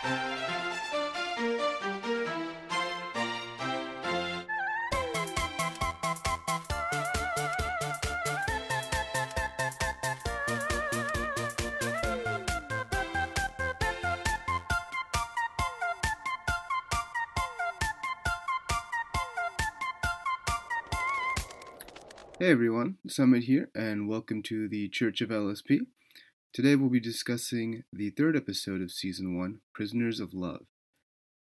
Hey everyone, Summit here, and welcome to the Church of LSP. Today we'll be discussing the third episode of Season 1, Prisoners of Love.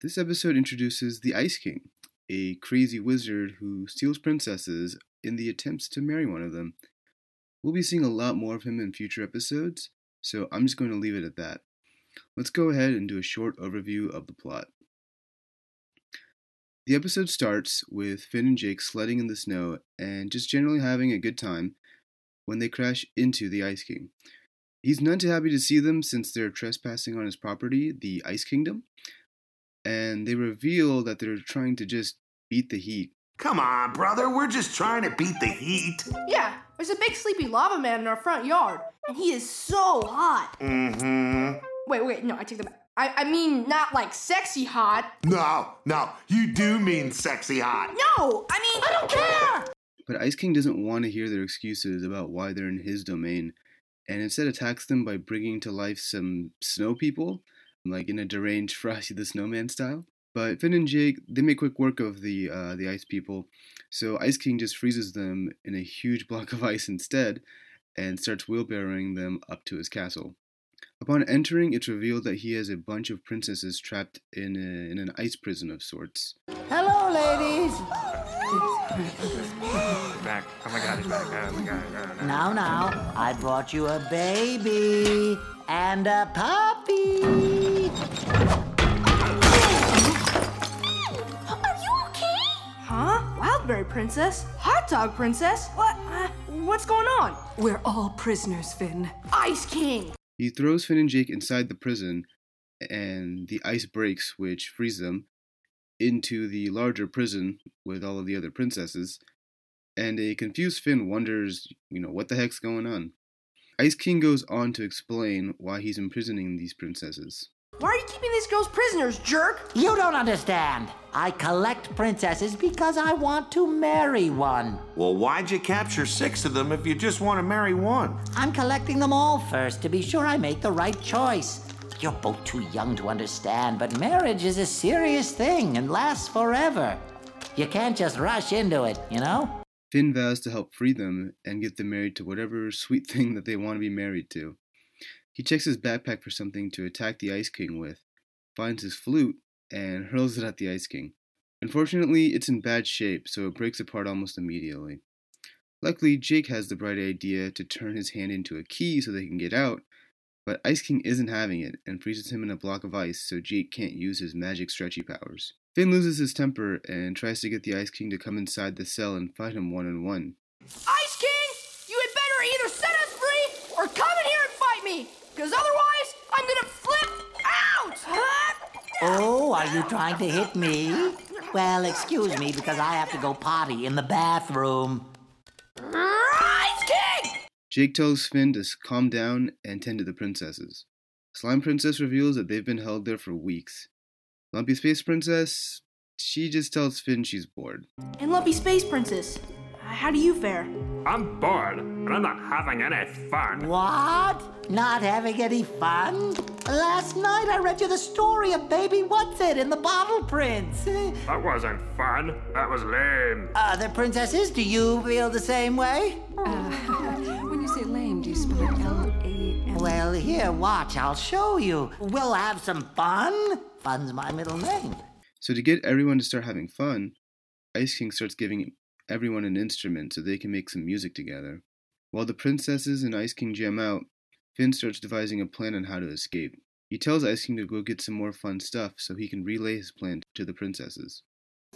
This episode introduces the Ice King, a crazy wizard who steals princesses in the attempts to marry one of them. We'll be seeing a lot more of him in future episodes, so I'm just going to leave it at that. Let's go ahead and do a short overview of the plot. The episode starts with Finn and Jake sledding in the snow and just generally having a good time when they crash into the Ice King. He's none too happy to see them since they're trespassing on his property, the Ice Kingdom, and they reveal that they're trying to just beat the heat. Come on, brother, we're just trying to beat the heat. Yeah, there's a big sleepy lava man in our front yard, and he is so hot. Mm-hmm. Wait, wait, no, I take that back. I, I mean, not like sexy hot. No, no, you do mean sexy hot. No, I mean, I don't care. But Ice King doesn't want to hear their excuses about why they're in his domain, and instead attacks them by bringing to life some snow people, like in a deranged Frosty the Snowman style. But Finn and Jake, they make quick work of the uh, the ice people, so Ice King just freezes them in a huge block of ice instead, and starts wheelbarrowing them up to his castle. Upon entering, it's revealed that he has a bunch of princesses trapped in, a, in an ice prison of sorts. Hello, ladies. back. Oh my god, he's back. Oh my god. No, no. Now, now, I brought you a baby and a puppy. Are you okay? Huh? Wildberry princess? Hot dog princess? What? Uh, what's going on? We're all prisoners, Finn. Ice King. He throws Finn and Jake inside the prison, and the ice breaks, which frees them, into the larger prison with all of the other princesses. And a confused Finn wonders, you know, what the heck's going on. Ice King goes on to explain why he's imprisoning these princesses. Why are you keeping these girls prisoners, jerk? You don't understand. I collect princesses because I want to marry one. Well, why'd you capture six of them if you just want to marry one? I'm collecting them all first to be sure I make the right choice. You're both too young to understand, but marriage is a serious thing and lasts forever. You can't just rush into it, you know? Finn vows to help free them and get them married to whatever sweet thing that they want to be married to. He checks his backpack for something to attack the Ice King with, finds his flute, and hurls it at the Ice King. Unfortunately, it's in bad shape, so it breaks apart almost immediately. Luckily, Jake has the bright idea to turn his hand into a key so they can get out, but Ice King isn't having it and freezes him in a block of ice so Jake can't use his magic stretchy powers. Finn loses his temper and tries to get the Ice King to come inside the cell and fight him one on one. Ice King, you had better either set us free or come in here and fight me, because otherwise I'm gonna flip out. Oh, are you trying to hit me? Well, excuse me because I have to go potty in the bathroom. Ice King! Jake tells Finn to calm down and tend to the princesses. Slime Princess reveals that they've been held there for weeks. Lumpy Space Princess, she just tells Finn she's bored. And Lumpy Space Princess, how do you fare? I'm bored, and I'm not having any fun. What? Not having any fun? Last night I read you the story of Baby What's It in the Bottle Prince. That wasn't fun. That was lame. Other princesses, do you feel the same way? Uh, when you say lame, do you spell it L-A-M? Well, here, watch, I'll show you. We'll have some fun. Fun's my middle name. So, to get everyone to start having fun, Ice King starts giving everyone an instrument so they can make some music together. While the princesses and Ice King jam out, Finn starts devising a plan on how to escape. He tells Ice King to go get some more fun stuff so he can relay his plan to the princesses.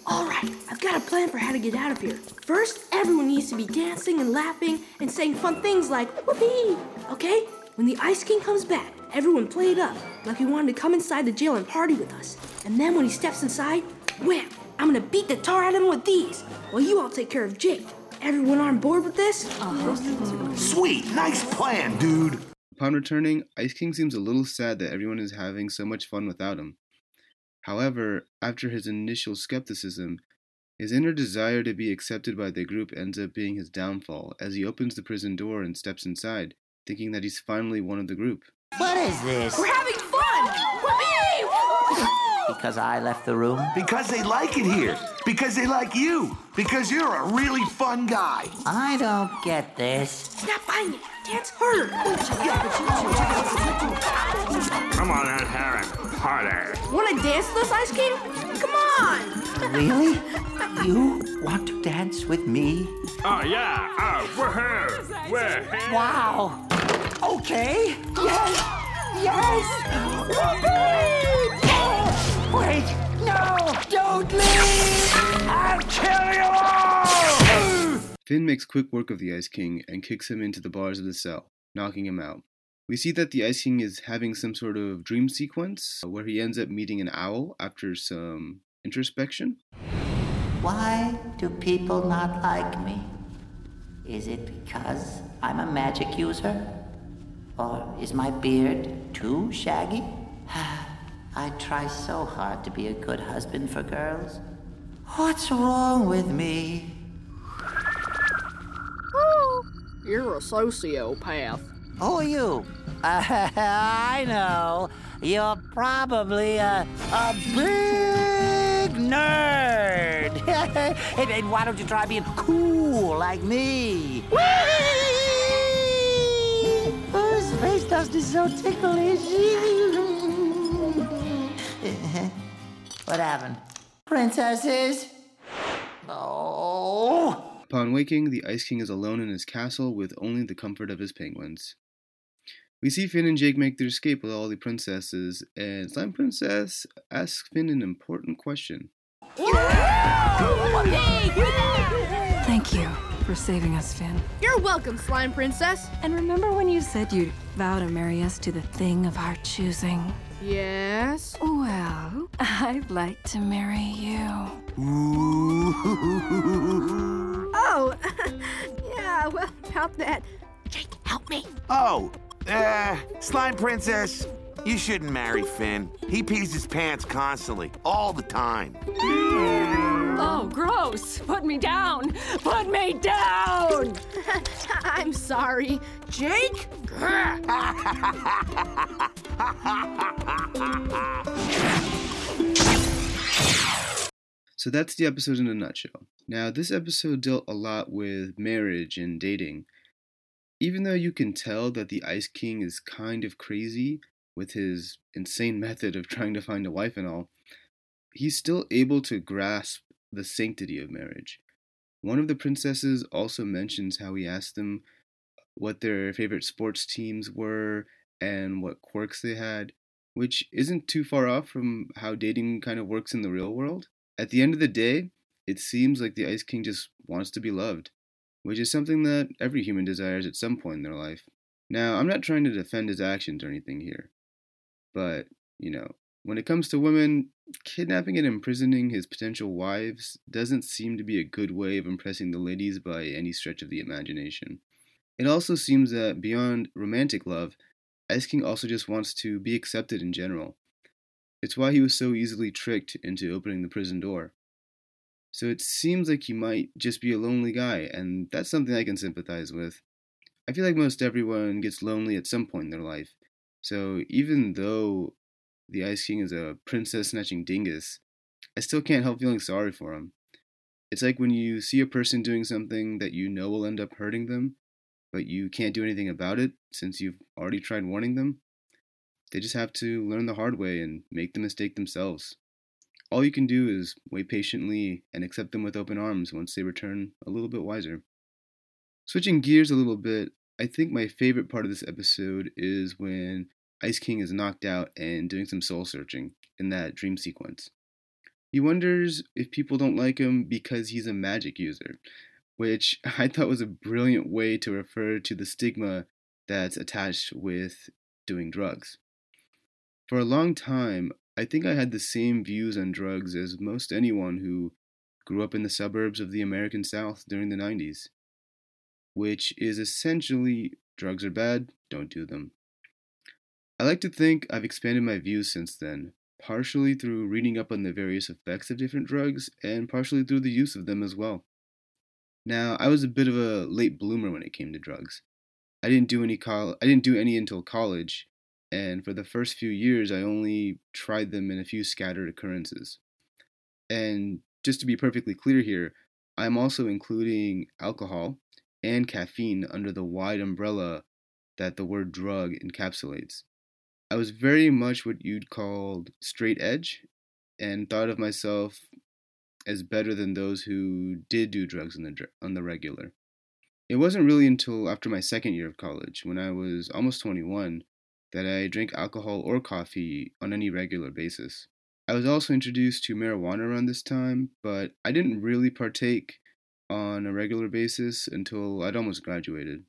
All right, I've got a plan for how to get out of here. First, everyone needs to be dancing and laughing and saying fun things like whoopee. Okay? When the Ice King comes back, everyone play it up like he wanted to come inside the jail and party with us. And then when he steps inside, wham! I'm gonna beat the tar out of him with these. While you all take care of Jake. Everyone on board with this? Uh-huh. Sweet, nice plan, dude. Upon returning, Ice King seems a little sad that everyone is having so much fun without him. However, after his initial skepticism, his inner desire to be accepted by the group ends up being his downfall as he opens the prison door and steps inside, thinking that he's finally one of the group. What is this? We're having fun! Whoopee! Because I left the room? Because they like it here. Because they like you. Because you're a really fun guy. I don't get this. Stop buying it! Dance harder! Come on, Aunt Heron. Party. Wanna dance with us, Ice King? Come on! Really? You want to dance with me? Oh, yeah. Oh, woohoo. We're here. Wow. Okay. Yes. Yes. Whoopee! Wait. No. Don't leave. I'll kill you all. Finn makes quick work of the Ice King and kicks him into the bars of the cell, knocking him out. We see that the Ice King is having some sort of dream sequence uh, where he ends up meeting an owl after some introspection. Why do people not like me? Is it because I'm a magic user? Or is my beard too shaggy? I try so hard to be a good husband for girls. What's wrong with me? You're a sociopath. Who are you? I know. You're probably a, a big nerd. and, and why don't you try being cool like me? Space dust is so ticklish. what happened? Princesses? Oh. Upon waking, the Ice King is alone in his castle with only the comfort of his penguins. We see Finn and Jake make their escape with all the princesses, and Slime Princess asks Finn an important question. Thank you for saving us, Finn. You're welcome, Slime Princess. And remember when you said you'd vow to marry us to the thing of our choosing? Yes? Well, I'd like to marry you. Oh, yeah, well, about that. Jake, help me. Oh, uh, Slime Princess, you shouldn't marry Finn. He pees his pants constantly, all the time. Oh, gross! Put me down! Put me down! I'm sorry. Jake? So that's the episode in a nutshell. Now, this episode dealt a lot with marriage and dating. Even though you can tell that the Ice King is kind of crazy with his insane method of trying to find a wife and all, he's still able to grasp the sanctity of marriage. One of the princesses also mentions how he asked them what their favorite sports teams were and what quirks they had, which isn't too far off from how dating kind of works in the real world. At the end of the day, it seems like the Ice King just wants to be loved, which is something that every human desires at some point in their life. Now, I'm not trying to defend his actions or anything here, but, you know, when it comes to women, kidnapping and imprisoning his potential wives doesn't seem to be a good way of impressing the ladies by any stretch of the imagination. It also seems that beyond romantic love, Ice King also just wants to be accepted in general. It's why he was so easily tricked into opening the prison door. So it seems like he might just be a lonely guy, and that's something I can sympathize with. I feel like most everyone gets lonely at some point in their life. So even though the Ice King is a princess snatching dingus, I still can't help feeling sorry for him. It's like when you see a person doing something that you know will end up hurting them, but you can't do anything about it since you've already tried warning them. They just have to learn the hard way and make the mistake themselves. All you can do is wait patiently and accept them with open arms once they return a little bit wiser. Switching gears a little bit, I think my favorite part of this episode is when Ice King is knocked out and doing some soul searching in that dream sequence. He wonders if people don't like him because he's a magic user, which I thought was a brilliant way to refer to the stigma that's attached with doing drugs. For a long time, I think I had the same views on drugs as most anyone who grew up in the suburbs of the American South during the 90s, which is essentially drugs are bad, don't do them. I like to think I've expanded my views since then, partially through reading up on the various effects of different drugs and partially through the use of them as well. Now, I was a bit of a late bloomer when it came to drugs. I didn't do any col- I didn't do any until college, and for the first few years I only tried them in a few scattered occurrences. And just to be perfectly clear here, I'm also including alcohol and caffeine under the wide umbrella that the word drug encapsulates. I was very much what you'd call straight edge and thought of myself as better than those who did do drugs on the, on the regular. It wasn't really until after my second year of college, when I was almost 21, that I drank alcohol or coffee on any regular basis. I was also introduced to marijuana around this time, but I didn't really partake on a regular basis until I'd almost graduated.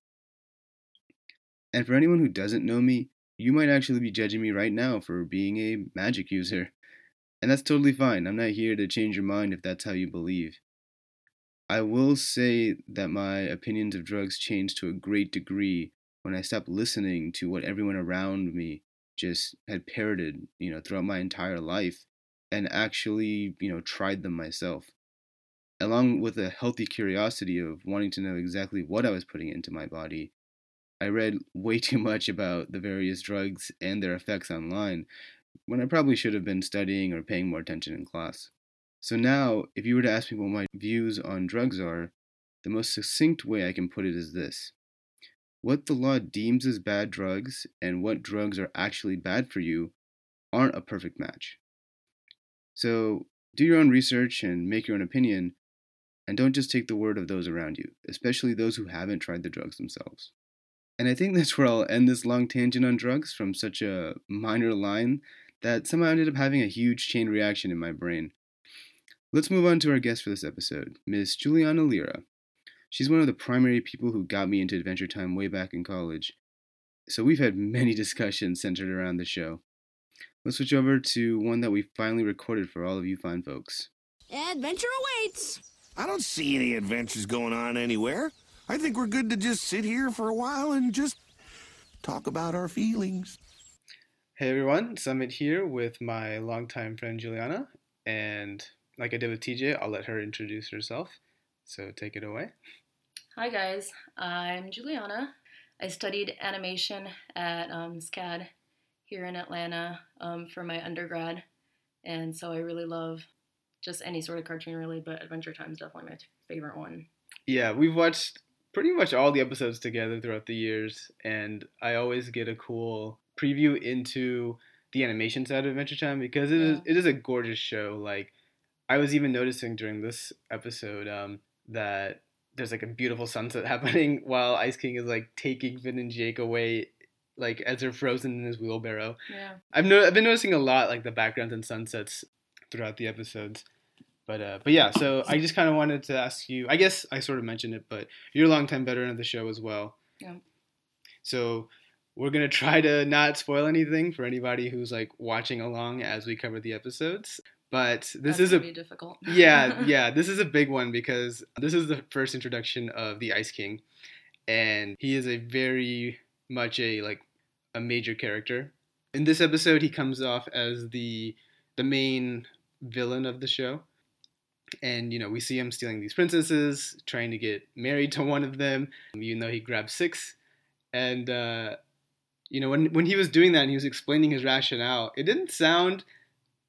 And for anyone who doesn't know me, you might actually be judging me right now for being a magic user. And that's totally fine. I'm not here to change your mind if that's how you believe. I will say that my opinions of drugs changed to a great degree when I stopped listening to what everyone around me just had parroted, you know, throughout my entire life and actually, you know, tried them myself. Along with a healthy curiosity of wanting to know exactly what I was putting into my body, I read way too much about the various drugs and their effects online when I probably should have been studying or paying more attention in class. So now, if you were to ask me what my views on drugs are, the most succinct way I can put it is this What the law deems as bad drugs and what drugs are actually bad for you aren't a perfect match. So do your own research and make your own opinion, and don't just take the word of those around you, especially those who haven't tried the drugs themselves. And I think that's where I'll end this long tangent on drugs from such a minor line that somehow ended up having a huge chain reaction in my brain. Let's move on to our guest for this episode, Miss Juliana Lira. She's one of the primary people who got me into Adventure Time way back in college. So we've had many discussions centered around the show. Let's switch over to one that we finally recorded for all of you fine folks. Adventure awaits! I don't see any adventures going on anywhere. I think we're good to just sit here for a while and just talk about our feelings. Hey everyone, Summit here with my longtime friend Juliana, and like I did with TJ, I'll let her introduce herself. So take it away. Hi guys, I'm Juliana. I studied animation at um, SCAD here in Atlanta um, for my undergrad, and so I really love just any sort of cartoon really, but Adventure Time is definitely my favorite one. Yeah, we've watched pretty much all the episodes together throughout the years, and I always get a cool preview into the animation side of Adventure Time because it is Yeah. it is a gorgeous show. Like I was even noticing during this episode um, that there's like a beautiful sunset happening while Ice King is like taking Finn and Jake away, like as they're frozen in his wheelbarrow. Yeah. I've no- I've been noticing a lot like the backgrounds and sunsets throughout the episodes. But uh, but yeah, so I just kind of wanted to ask you. I guess I sort of mentioned it, but you're a longtime veteran of the show as well. Yeah. So we're gonna try to not spoil anything for anybody who's like watching along as we cover the episodes. But this That's is a be difficult. yeah yeah this is a big one because this is the first introduction of the Ice King, and he is a very much a like a major character. In this episode, he comes off as the the main villain of the show, and you know we see him stealing these princesses, trying to get married to one of them, even though he grabbed six, and uh, you know when when he was doing that and he was explaining his rationale, it didn't sound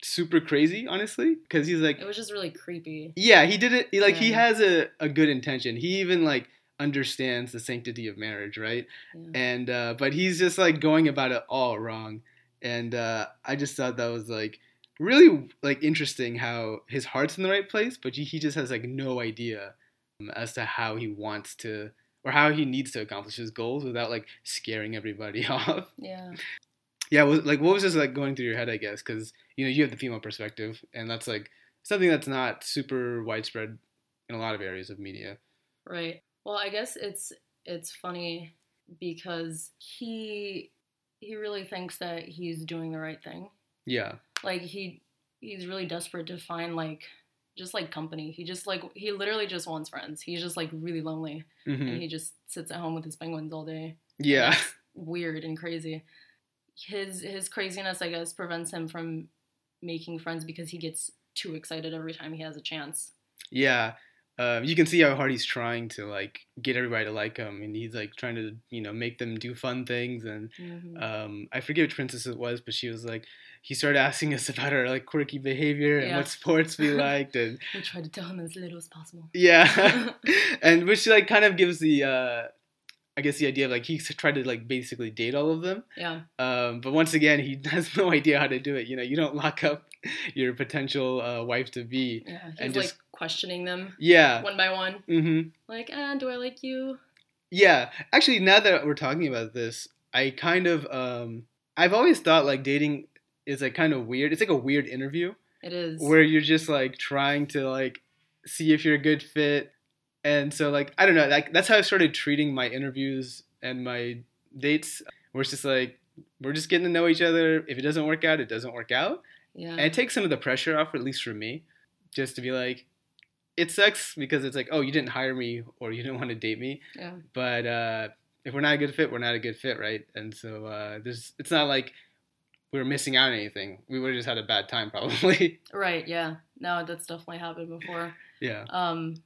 super crazy, honestly, because he's like It was just really creepy. yeah, he did it. he- Like he has a, a good intention. He even like understands the sanctity of marriage, right? Yeah. And uh, but he's just like going about it all wrong. And uh, I just thought that was like really like interesting how his heart's in the right place, but he, just has like no idea um, as to how he wants to or how he needs to accomplish his goals without like scaring everybody off. Yeah. Yeah, was, like what was just like going through your head, I guess, because you know you have the female perspective, and that's like something that's not super widespread in a lot of areas of media. Right. Well, I guess it's it's funny because he he really thinks that he's doing the right thing. Yeah, Like he he's really desperate to find like just like company. He just like he literally just wants friends. He's just like really lonely hmm and he just sits at home with his penguins all day. yeah, Weird and crazy. his his craziness, I guess, prevents him from making friends because he gets too excited every time he has a chance. Yeah. Um, you can see how hard he's trying to like get everybody to like him, and he's like trying to you know make them do fun things. And Mhm. um, I forget which princess it was, but she was like, he started asking us about our like quirky behavior and Yeah. what sports we liked, and We tried to tell him as little as possible. yeah, and which like kind of gives the uh, I guess the idea of like he tried to like basically date all of them. Yeah. Um, but once again, he has no idea how to do it. You know, you don't lock up your potential uh, wife to be. Yeah. He's And like just- questioning them Yeah. one by one. Mm-hmm. Like, ah, do I like you? Yeah. Actually, now that we're talking about this, I kind of um, I've always thought like dating is like kind of weird. It's like a weird interview It is. where you're just like trying to like see if you're a good fit. And so like I don't know, like that's how I started treating my interviews and my dates. Where it's just like we're just getting to know each other. If it doesn't work out, it doesn't work out. Yeah. And it takes some of the pressure off, at least for me, just to be like, it sucks because it's like, oh, you didn't hire me or you didn't want to date me. yeah. But uh, if we're not a good fit, we're not a good fit, right? And so uh, there's, it's not like we were missing out on anything. We would have just had a bad time, probably. Right. Yeah. No, that's definitely happened before. yeah. Um,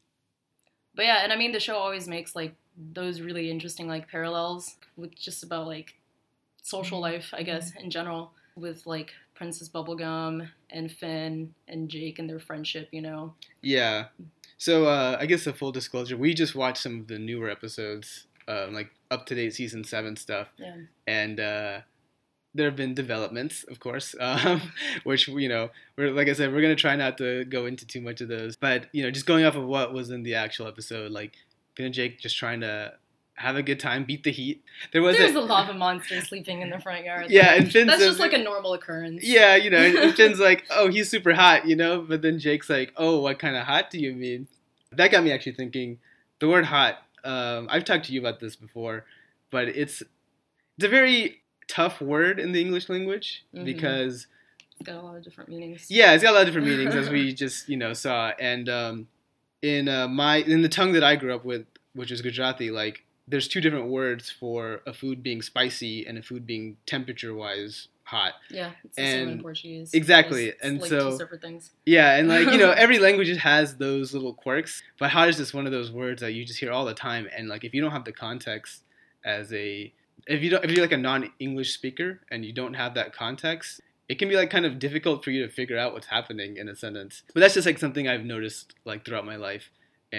but yeah, and I mean, the show always makes like those really interesting like parallels with just about like social life, I guess, in general, with like Princess Bubblegum and Finn and Jake and their friendship. You know. Yeah. So uh, I guess a full disclosure, we just watched some of the newer episodes, um, like up to date season seven stuff. Yeah. and uh, there have been developments, of course, um, which you know, we're like I said, we're gonna try not to go into too much of those. But you know, just going off of what was in the actual episode, like Finn and Jake just trying to have a good time, beat the heat. There was There's a, a lava monster sleeping in the front yard. Yeah, and Finn that's just like a normal occurrence. yeah, you know, and, Finn's like, oh, he's super hot, you know, but then Jake's like, oh, what kind of hot do you mean? That got me actually thinking. The word hot. Um, I've talked to you about this before, but it's it's a very tough word in the English language Mhm. because It's got a lot of different meanings. yeah, it's got a lot of different meanings as we just you know saw. And um, in uh, my in the tongue that I grew up with, which is Gujarati, like there's two different words for a food being spicy and a food being temperature wise hot. Yeah, it's the same in And- Portuguese. exactly, It's and like so- two separate things. Yeah, and like you know, every language has those little quirks. But hot is just one of those words that you just hear all the time, and like if you don't have the context as a if you don't if you're like a non-English speaker and you don't have that context, it can be like kind of difficult for you to figure out what's happening in a sentence. But that's just like something I've noticed like throughout my life,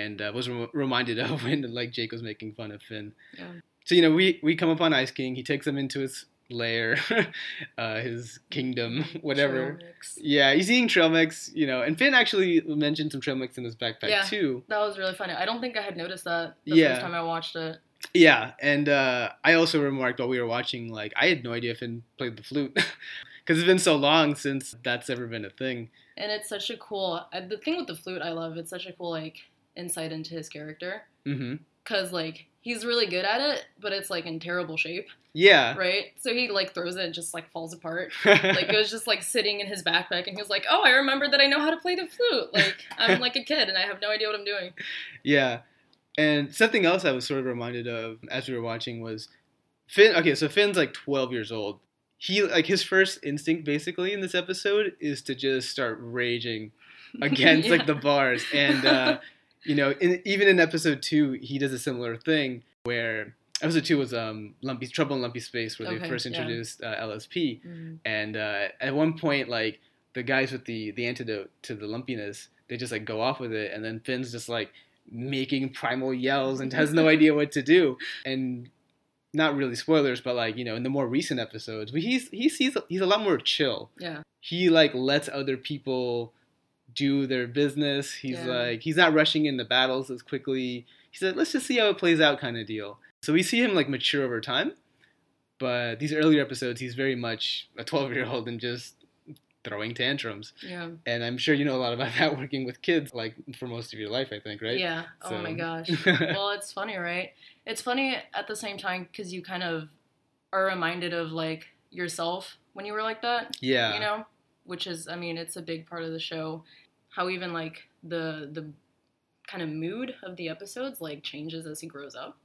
and uh, was rem- reminded of when like Jake was making fun of Finn. Yeah. So you know, we we come up on Ice King. He takes him into his lair, uh, his kingdom, whatever. Trail mix. Yeah, he's eating trail mix, you know, and Finn actually mentioned some trail mix in his backpack Yeah. too. That was really funny. I don't think I had noticed that the Yeah. first time I watched it. Yeah, and uh, I also remarked while we were watching, like, I had no idea Finn played the flute because it's been so long since that's ever been a thing. And it's such a cool. uh, The thing with the flute, I love. It's such a cool like insight into his character hmm because like he's really good at it, but it's like in terrible shape, Yeah. right? So he like throws it and just like falls apart. like it was just like sitting in his backpack, and he was like, "Oh, I remember that I know how to play the flute. Like I'm like a kid, and I have no idea what I'm doing." Yeah. And something else I was sort of reminded of as we were watching was Finn. Okay, so Finn's like 12 years old. He like his first instinct basically in this episode is to just start raging against like the bars and uh you know in, even in episode 2 he does a similar thing where episode 2 was um lumpy trouble in lumpy space where they Okay, first yeah. introduced uh, LSP Mhm. and uh, at one point like the guys with the the antidote to the lumpiness they just like go off with it and then finn's just like making primal yells and has no idea what to do and not really spoilers but like you know in the more recent episodes he's he's he's, he's a lot more chill Yeah, he like lets other people do their business he's Yeah. like he's not rushing into battles as quickly he said let's just see how it plays out kind of deal so we see him like mature over time but these earlier episodes he's very much a 12 year old and just throwing tantrums yeah, and i'm sure you know a lot about that working with kids like for most of your life i think right yeah. Oh my gosh. well, it's funny, right? It's funny at the same time because you kind of are reminded of like yourself when you were like that. yeah You know, which is, I mean, it's a big part of the show. How even like the the kind of mood of the episodes like changes as he grows up.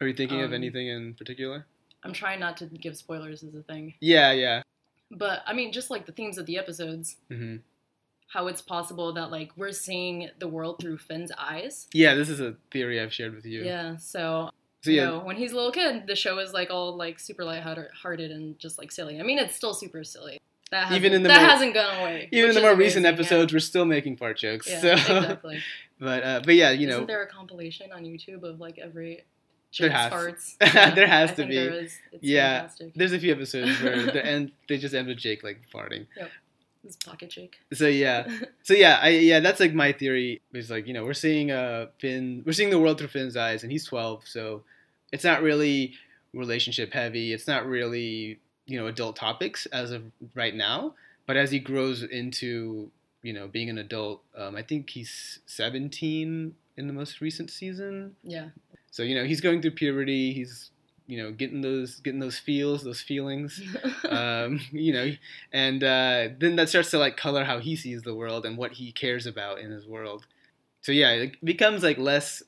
are you thinking of um, anything in particular I'm trying not to give spoilers as a thing, Yeah, yeah. but I mean, just like the themes of the episodes, hmm how it's possible that like we're seeing the world through Finn's eyes. Yeah, this is a theory I've shared with you. Yeah. So. So you yeah, know, when he's a little kid, the show is like all like super light-hearted and just like silly. I mean, it's still super silly. That Even in the that more- hasn't gone away. even in the more recent amazing, yeah. episodes, we're still making fart jokes. Yeah, so, exactly. but uh, but yeah, you know, Isn't there a compilation on YouTube of like every There has- farts? there has I to be. There is. It's yeah, fantastic. there's a few episodes where the end they just end with Jake like farting. Yep. This pocket Jake. So yeah, so yeah, I yeah, that's like my theory. Is like you know we're seeing uh Finn, we're seeing the world through Finn's eyes, and he's 12, so it's not really relationship heavy. It's not really you know adult topics as of right now. But as he grows into you know being an adult, um, I think he's 17 in the most recent season. Yeah. So you know he's going through puberty. He's you know getting those getting those feels, those feelings um, you know, and uh, then that starts to like color how he sees the world and what he cares about in his world. So yeah, it becomes like less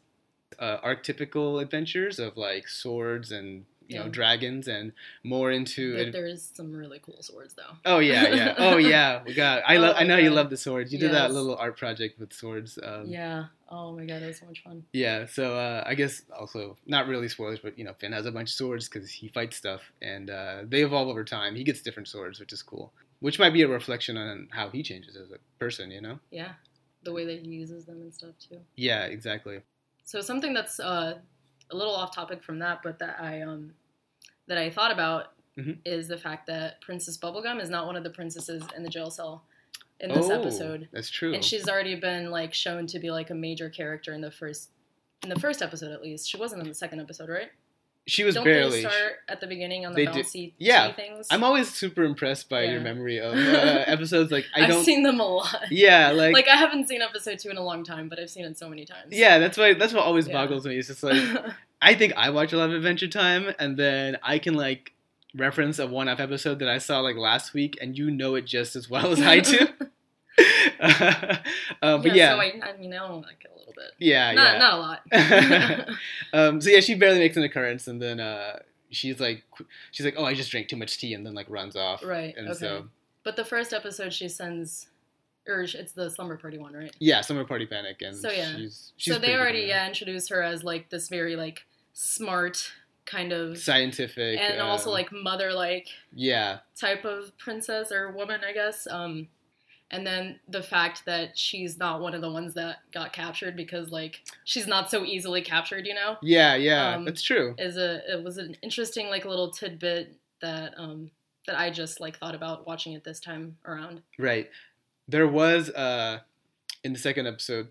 uh, archetypical adventures of like swords and you know Yeah. dragons and more into there's some really cool swords though. oh yeah yeah oh yeah we got I Oh love I know you love the swords you did that little art project with swords um, yeah. Oh my god, that was so much fun. yeah, so uh, I guess also not really spoilers, but you know Finn has a bunch of swords because he fights stuff, and uh, they evolve over time. He gets different swords, which is cool. Which might be a reflection on how he changes as a person, you know? Yeah. The way that he uses them and stuff too. Yeah, exactly. So something that's uh, a little off topic from that, but that I um that I thought about Mhm. is the fact that Princess Bubblegum is not one of the princesses in the jail cell in this oh, episode, that's true. and she's already been like shown to be like a major character in the first in the first episode at least. She wasn't in the second episode, right? she was barely. Don't barely. they start at the beginning on the They bouncy yeah. things? I'm always super impressed by your memory of uh, episodes. Like I I've don't. seen them a lot. yeah, like, Like I haven't seen episode two in a long time, but I've seen it so many times. yeah, that's why. That's what always Yeah. boggles me. It's just like I think I watch a lot of Adventure Time, and then I can like reference a one-off episode that I saw like last week, and you know it just as well as I do. uh, but yeah, So I, I mean, I don't like it a little bit. yeah, not, yeah. not a lot. um, so yeah, she barely makes an occurrence, and then uh, she's like, she's like, oh, I just drank too much tea, and then like runs off. Right, And okay. so but the first episode, she sends, or it's the slumber party one, right? yeah, slumber party panic, and So, yeah. she's, she's so they already yeah introduced her as like this very like smart kind of, scientific, and also um, like mother like yeah, type of princess or woman, I guess. Um, and then the fact that she's not one of the ones that got captured because like she's not so easily captured, you know, yeah, yeah, Um, that's true. is a it was an interesting like little tidbit that um that I just like thought about watching it this time around. Right. There was uh in the second episode,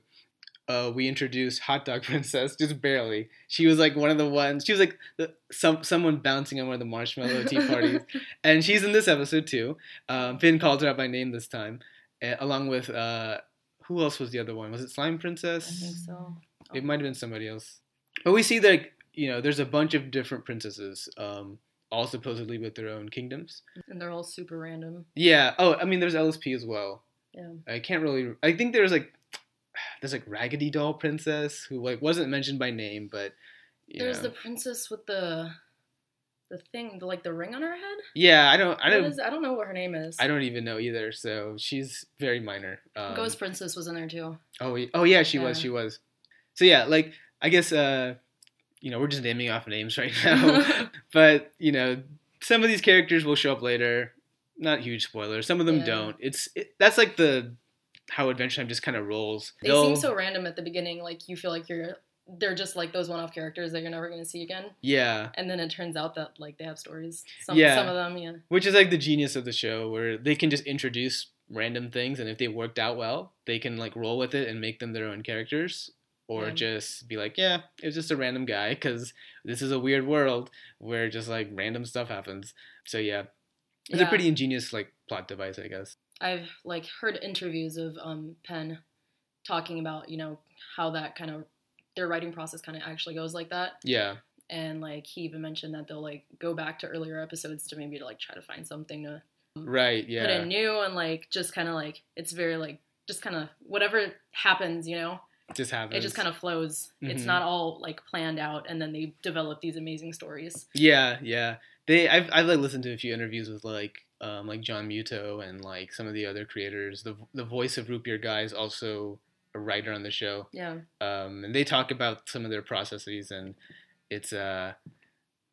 uh we introduced Hot Dog Princess just barely. She was like one of the ones. She was like the, some someone bouncing on one of the marshmallow tea parties, and she's in this episode too. Um, Finn called her out by name this time, uh, along with uh who else was the other one? Was it Slime Princess? I think so. It might have been somebody else. But we see that you know there's a bunch of different princesses, um, all supposedly with their own kingdoms. And they're all super random. Yeah. Oh, I mean, there's LSP as well. Yeah. I can't really. I think there's like there's like Raggedy Doll Princess who like wasn't mentioned by name, but you There's know. the princess with the the thing, the, like the ring on her head. yeah. I don't. I don't. is- I don't know what her name is. I don't even know either. So she's very minor. Um, Ghost Princess was in there too. Oh, oh yeah, she was. She was. So yeah, like I guess uh, you know we're just naming off names right now, but you know some of these characters will show up later. Not huge spoilers. Some of them Yeah. don't. It's it, that's like the how Adventure Time just kind of rolls. They They'll- seem so random at the beginning. Like you feel like you're they're just like those one-off characters that you're never going to see again. yeah, And then it turns out that like they have stories. Some Yeah. some of them, yeah. which is like the genius of the show, where they can just introduce random things, and if they worked out well, they can like roll with it and make them their own characters, or Yeah. just be like, yeah, it's just a random guy because this is a weird world where just like random stuff happens. So yeah, it's a pretty ingenious like plot device, I guess. I've like heard interviews of um Pen talking about, you know, how that kind of their writing process kind of actually goes like that. Yeah, And like he even mentioned that they'll like go back to earlier episodes to maybe to like try to find something to right. yeah put in new and like just kind of like it's very like just kind of whatever happens, you know, it just happens. it just kind of flows. It's Mhm. not all like planned out and then they develop these amazing stories. Yeah, yeah. They I've I've like listened to a few interviews with like um, like John Muto and like some of the other creators. The the voice of Root Beer guy is also a writer on the show. Yeah. Um, and they talk about some of their processes and it's uh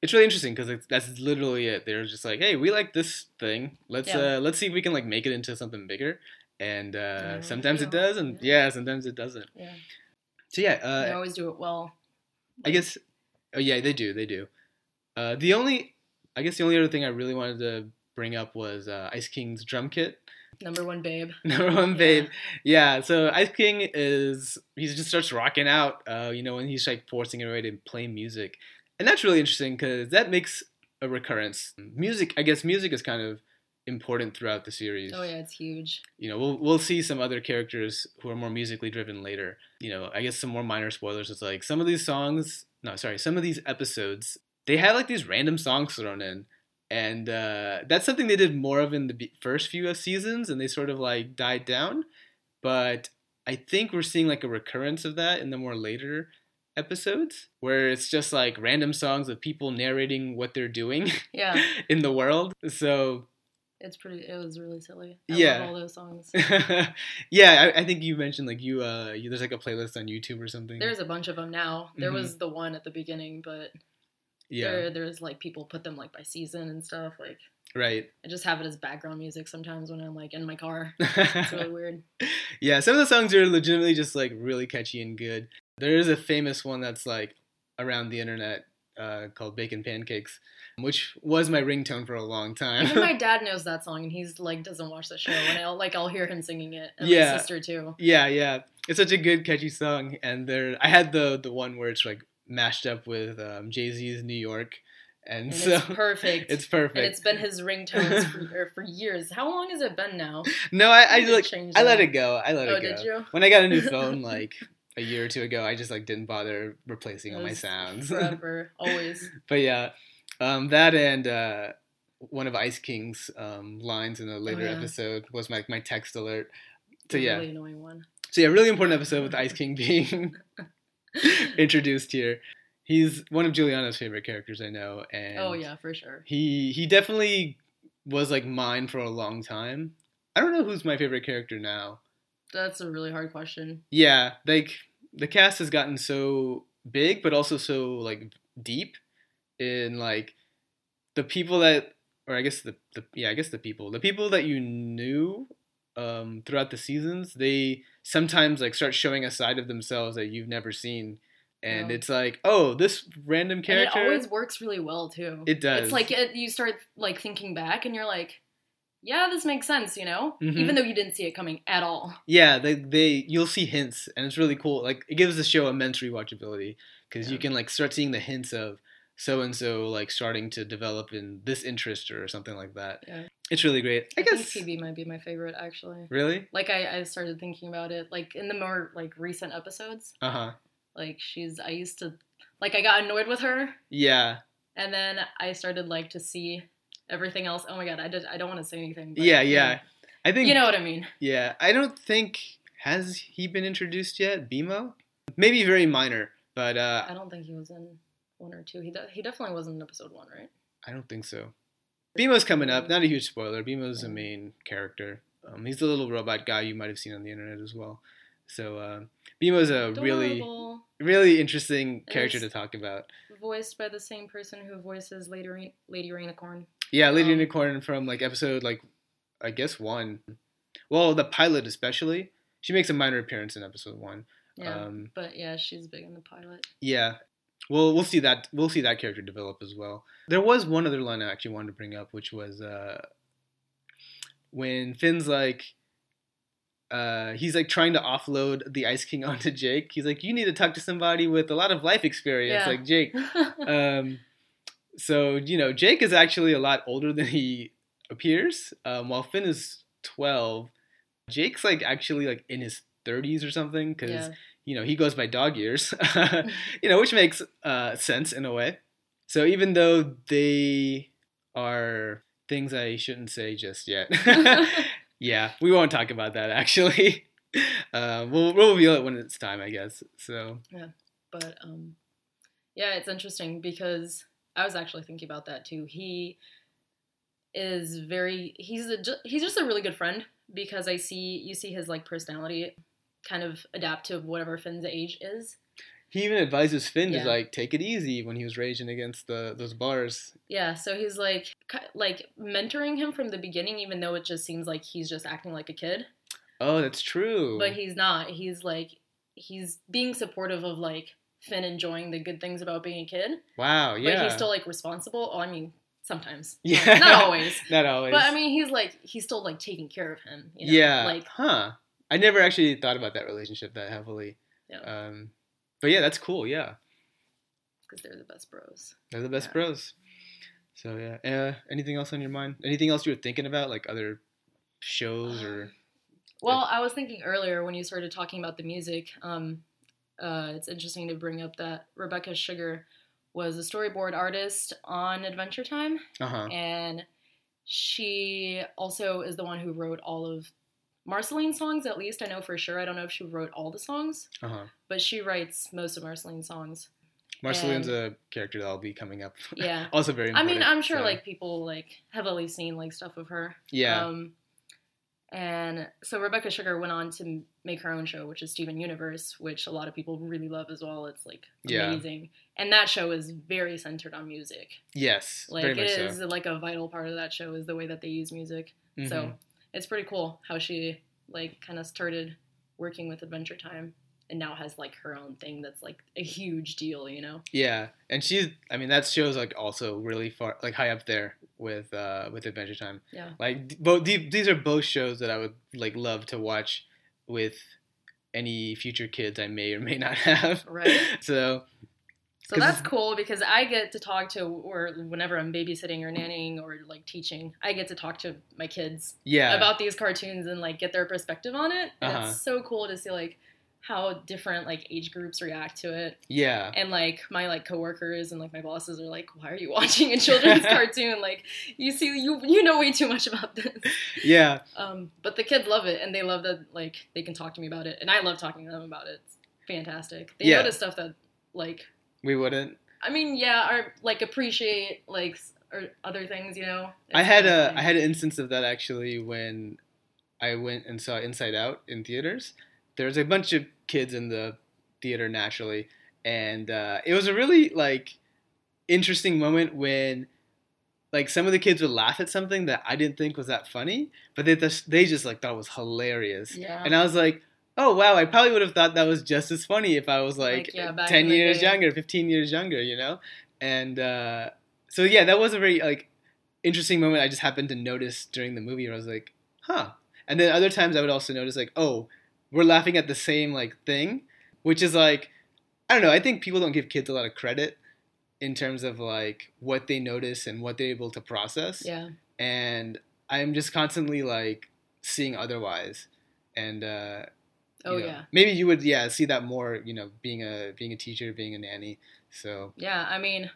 it's really interesting because that's literally it. They're just like, hey, we like this thing. Let's Yeah. uh let's see if we can like make it into something bigger. And uh, Yeah, sometimes it does, and yeah, sometimes it doesn't. Yeah. So yeah, they uh, always do it well. I guess. Oh yeah, they do. They do. Uh, the only, I guess, the only other thing I really wanted to bring up was uh, Ice King's drum kit. Number one babe. Number one, babe. Yeah. So Ice King is he just starts rocking out. Uh, you know, when he's like forcing everybody to play music, and that's really interesting because that makes a recurrence. Music, I guess, music is kind of important throughout the series. Oh yeah, it's huge. You know, we'll we'll see some other characters who are more musically driven later. You know, I guess some more minor spoilers. It's like some of these songs. No, sorry, some of these episodes they have like these random songs thrown in. And uh, that's something they did more of in the first few of seasons, and they sort of like died down. But I think we're seeing like a recurrence of that in the more later episodes, where it's just like random songs of people narrating what they're doing Yeah. in the world. So It's pretty. It was really silly. I Yeah. all those songs. yeah, I, I think you mentioned like you uh you, there's like a playlist on YouTube or something. There's a bunch of them now. There Mhm. was the one at the beginning, but yeah, there, there's like people put them like by season and stuff. Like right. I just have it as background music sometimes when I'm like in my car. It's really weird. yeah, some of the songs are legitimately just like really catchy and good. There is a famous one that's like around the internet uh, called Bacon Pancakes, which was my ringtone for a long time. Even my dad knows that song, and he's like doesn't watch the show, and I'll like I'll hear him singing it, and Yeah. my sister too. yeah, yeah, it's such a good catchy song. And there, I had the the one where it's like mashed up with um, Jay Z's New York, and, And so it's perfect. It's perfect. And it's been his ringtones for, for years. How long has it been now? No, I, I like I let it go. I let Oh, it go. did you? When I got a new phone like a year or two ago, I just like didn't bother replacing all my sounds. forever, always. but yeah, um, that and uh, one of Ice King's um, lines in a later Oh, yeah. episode was my my text alert. So yeah, really annoying one. so yeah, really important episode with Ice King being introduced here. He's one of Juliana's favorite characters, I know, and oh yeah, for sure. he he definitely was like mine for a long time. I don't know who's my favorite character now. That's a really hard question. Yeah, like the cast has gotten so big, but also so like deep in like the people that, or I guess the, the yeah, I guess the people, the people that you knew um, throughout the seasons, they sometimes like start showing a side of themselves that you've never seen, and Yeah. it's like, oh, this random character. And it always works really well too. It does. It's like it, you start like thinking back, and you're like, yeah, this makes sense, you know, Mhm. even though you didn't see it coming at all. Yeah, they they you'll see hints, and it's really cool. Like it gives the show immense rewatchability because you can like start seeing the hints of so and so like starting to develop in this interest or something like that. Yeah. It's really great. I, I, guess. PB might be my favorite actually. Really? Like I, I started thinking about it like in the more like recent episodes. Uh huh. Like she's I used to like I got annoyed with her Yeah. and then I started like to see everything else. Oh my god, I did I don't want to say anything. Yeah. Yeah. know, I think. You know what I mean. Yeah. I don't think has he been introduced yet. BMO. Maybe very minor, but uh, I don't think he was in one or two. He de- he definitely wasn't in episode one, right? I don't think so. BMO's coming up. Not a huge spoiler. BMO's the main character. Um, he's the little robot guy you might have seen on the internet as well. So uh, BMO's a really, Adorable. really interesting character to talk about. voiced by the same person who voices Lady Rain- Lady Rainicorn. Yeah, Lady Um, Unicorn from like episode like, I guess one. Well, the pilot especially. She makes a minor appearance in episode one. Yeah, Um, but yeah, she's big in the pilot. Yeah. Well, we'll see that we'll see that character develop as well. There was one other line I actually wanted to bring up, which was uh, when Finn's like, uh, he's like trying to offload the Ice King onto Jake. He's like, you need to talk to somebody with a lot of life experience, Yeah. like Jake. um, so you know, Jake is actually a lot older than he appears. Um, while Finn is twelve, Jake's like actually like in his thirties or something because yeah. You know he goes by dog years you know which makes uh, sense in a way. So even though they are things i shouldn't say just yet yeah we won't talk about that actually. Uh, we'll, we'll reveal it when it's time i guess so. Yeah, but um, yeah, it's interesting because I was actually thinking about that too. He is very he's a he's just a really good friend because I see you see his like personality kind of adapt to whatever Finn's age is. He even advises Finn Yeah. to like take it easy when he was raging against the those bars. Yeah, so he's like like mentoring him from the beginning even though it just seems like he's just acting like a kid. Oh, that's true. But he's not. He's like he's being supportive of like Finn enjoying the good things about being a kid. wow, yeah. But he's still like responsible. Oh, I mean, sometimes. yeah, Not always. Not always. But I mean, he's like he's still like taking care of him. You know? yeah. Like huh. I never actually thought about that relationship that heavily. Yeah. Um, but yeah, that's cool. Yeah, because they're the best bros. they're the best Yeah. bros. So yeah. Uh, anything else on your mind? Anything else you were thinking about, like other shows or? Well, I was thinking earlier when you started talking about the music. Um, uh, it's interesting to bring up that Rebecca Sugar was a storyboard artist on Adventure Time, Uh huh. and she also is the one who wrote all of Marceline's songs. At least I know for sure. I don't know if she wrote all the songs, Uh huh. but she writes most of Marceline's songs. Marceline's And- a character that'll be coming up. Yeah. also very. I mean, I'm sure so- like people like have heavily seen like stuff of her. Yeah. Um, and so Rebecca Sugar went on to make her own show, which is Steven Universe, which a lot of people really love as well. It's like Yeah. amazing, and that show is very centered on music. yes. Like very it much is so. like a vital part of that show is the way that they use music. Mhm. So it's pretty cool how she like kind of started working with Adventure Time and now has like her own thing that's like a huge deal, you know? Yeah, and she's. I mean, that show's like also really far, like high up there with uh with Adventure Time. Yeah. Like both these are both shows that I would like love to watch with any future kids I may or may not have. Right. So So that's cool because I get to talk to, or whenever I'm babysitting or nannying or like teaching, I get to talk to my kids yeah, about these cartoons and like get their perspective on it. Uh-huh. it's so cool to see like how different like age groups react to it. yeah, And like my like coworkers and like my bosses are like, "Why are you watching a children's cartoon? Like you see, you you know way too much about this." yeah, Um, but the kids love it and they love that like they can talk to me about it, and I love talking to them about it. It's fantastic. They Yeah. notice stuff that like we wouldn't. I mean, yeah, or like appreciate like or other things, you know. I had a. I had an instance of that actually when I went and saw Inside Out in theaters. There's a bunch of kids in the theater naturally, and uh, it was a really like interesting moment when like some of the kids would laugh at something that I didn't think was that funny, but they just they just like thought was hilarious, Yeah. and I was like. Oh wow! I probably would have thought that was just as funny if I was like, Like, yeah, ten years younger, fifteen years younger, you know. And uh, so yeah, that was a very like interesting moment I just happened to notice during the movie where I was like, huh. And then other times I would also notice like, oh, we're laughing at the same like thing, which is like, I don't know. I think people don't give kids a lot of credit in terms of like what they notice and what they're able to process. Yeah. And I'm just constantly like seeing otherwise. And uh, Oh you know, yeah. maybe you would yeah see that more. You know, being a being a teacher, being a nanny. So Yeah. I mean,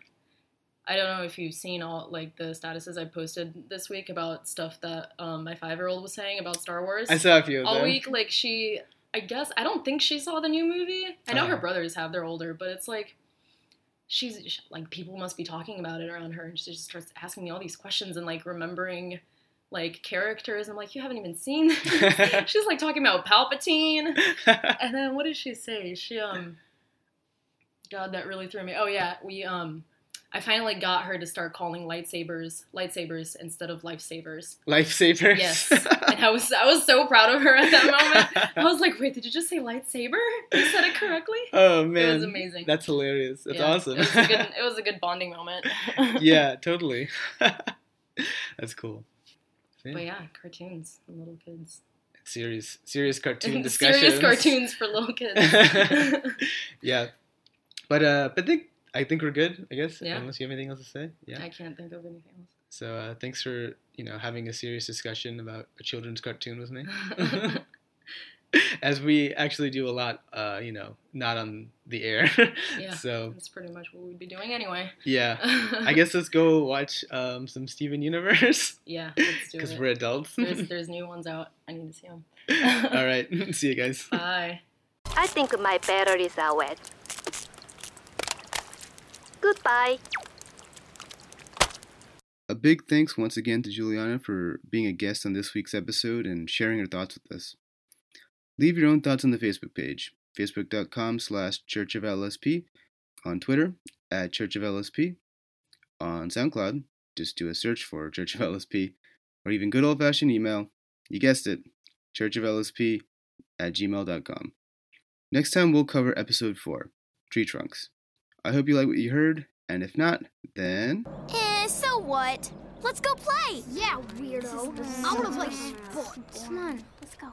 I don't know if you've seen all like the statuses I posted this week about stuff that um, my five year old was saying about Star Wars. I saw a few of all them. week. Like she, I guess I don't think she saw the new movie. I know her Uh-huh. brothers have. They're older, but it's like. She's like people must be talking about it around her, and she just starts asking me all these questions and like remembering like characters. I'm like, you haven't even seen this. She's like talking about Palpatine. and then what did she say? She um God, that really threw me. Oh yeah, we um I finally got her to start calling lightsabers lightsabers instead of lifesavers. Lifesavers. Yes. and I was I was so proud of her at that moment. I was like, wait, did you just say lightsaber? You said it correctly? Oh man, amazing. That's hilarious. That's Yeah, awesome. It was, good, it was a good bonding moment. yeah, totally. That's cool. But yeah, cartoons and little kids. Serious, serious cartoon discussions. Serious cartoons for little kids. yeah, but uh, but I think I think we're good. I guess. Yeah. Unless you have anything else to say. Yeah. I can't think of anything else. So uh, thanks for you know having a serious discussion about a children's cartoon with me. As we actually do a lot, uh, you know, not on the air. Yeah. so That's pretty much what we'd be doing anyway. yeah, I guess let's go watch um, some Steven Universe Yeah, let's do because we're adults. There's, there's new ones out. I need to see them. All right, see you guys. Bye. I think my batteries are wet. Goodbye. A big thanks once again to Juliana for being a guest on this week's episode and sharing her thoughts with us. Leave your own thoughts on the Facebook page, facebook.com slash Church of LSP, on Twitter at Church of LSP, on SoundCloud, just do a search for Church of LSP, or even good old fashioned email, you guessed it, churchoflsp at gmail.com. Next time we'll cover episode 4, Tree Trunks. I hope you like what you heard, and if not, then. Eh, so what? Let's go play! Yeah, weirdo. I wanna play sports. Come on, let's go.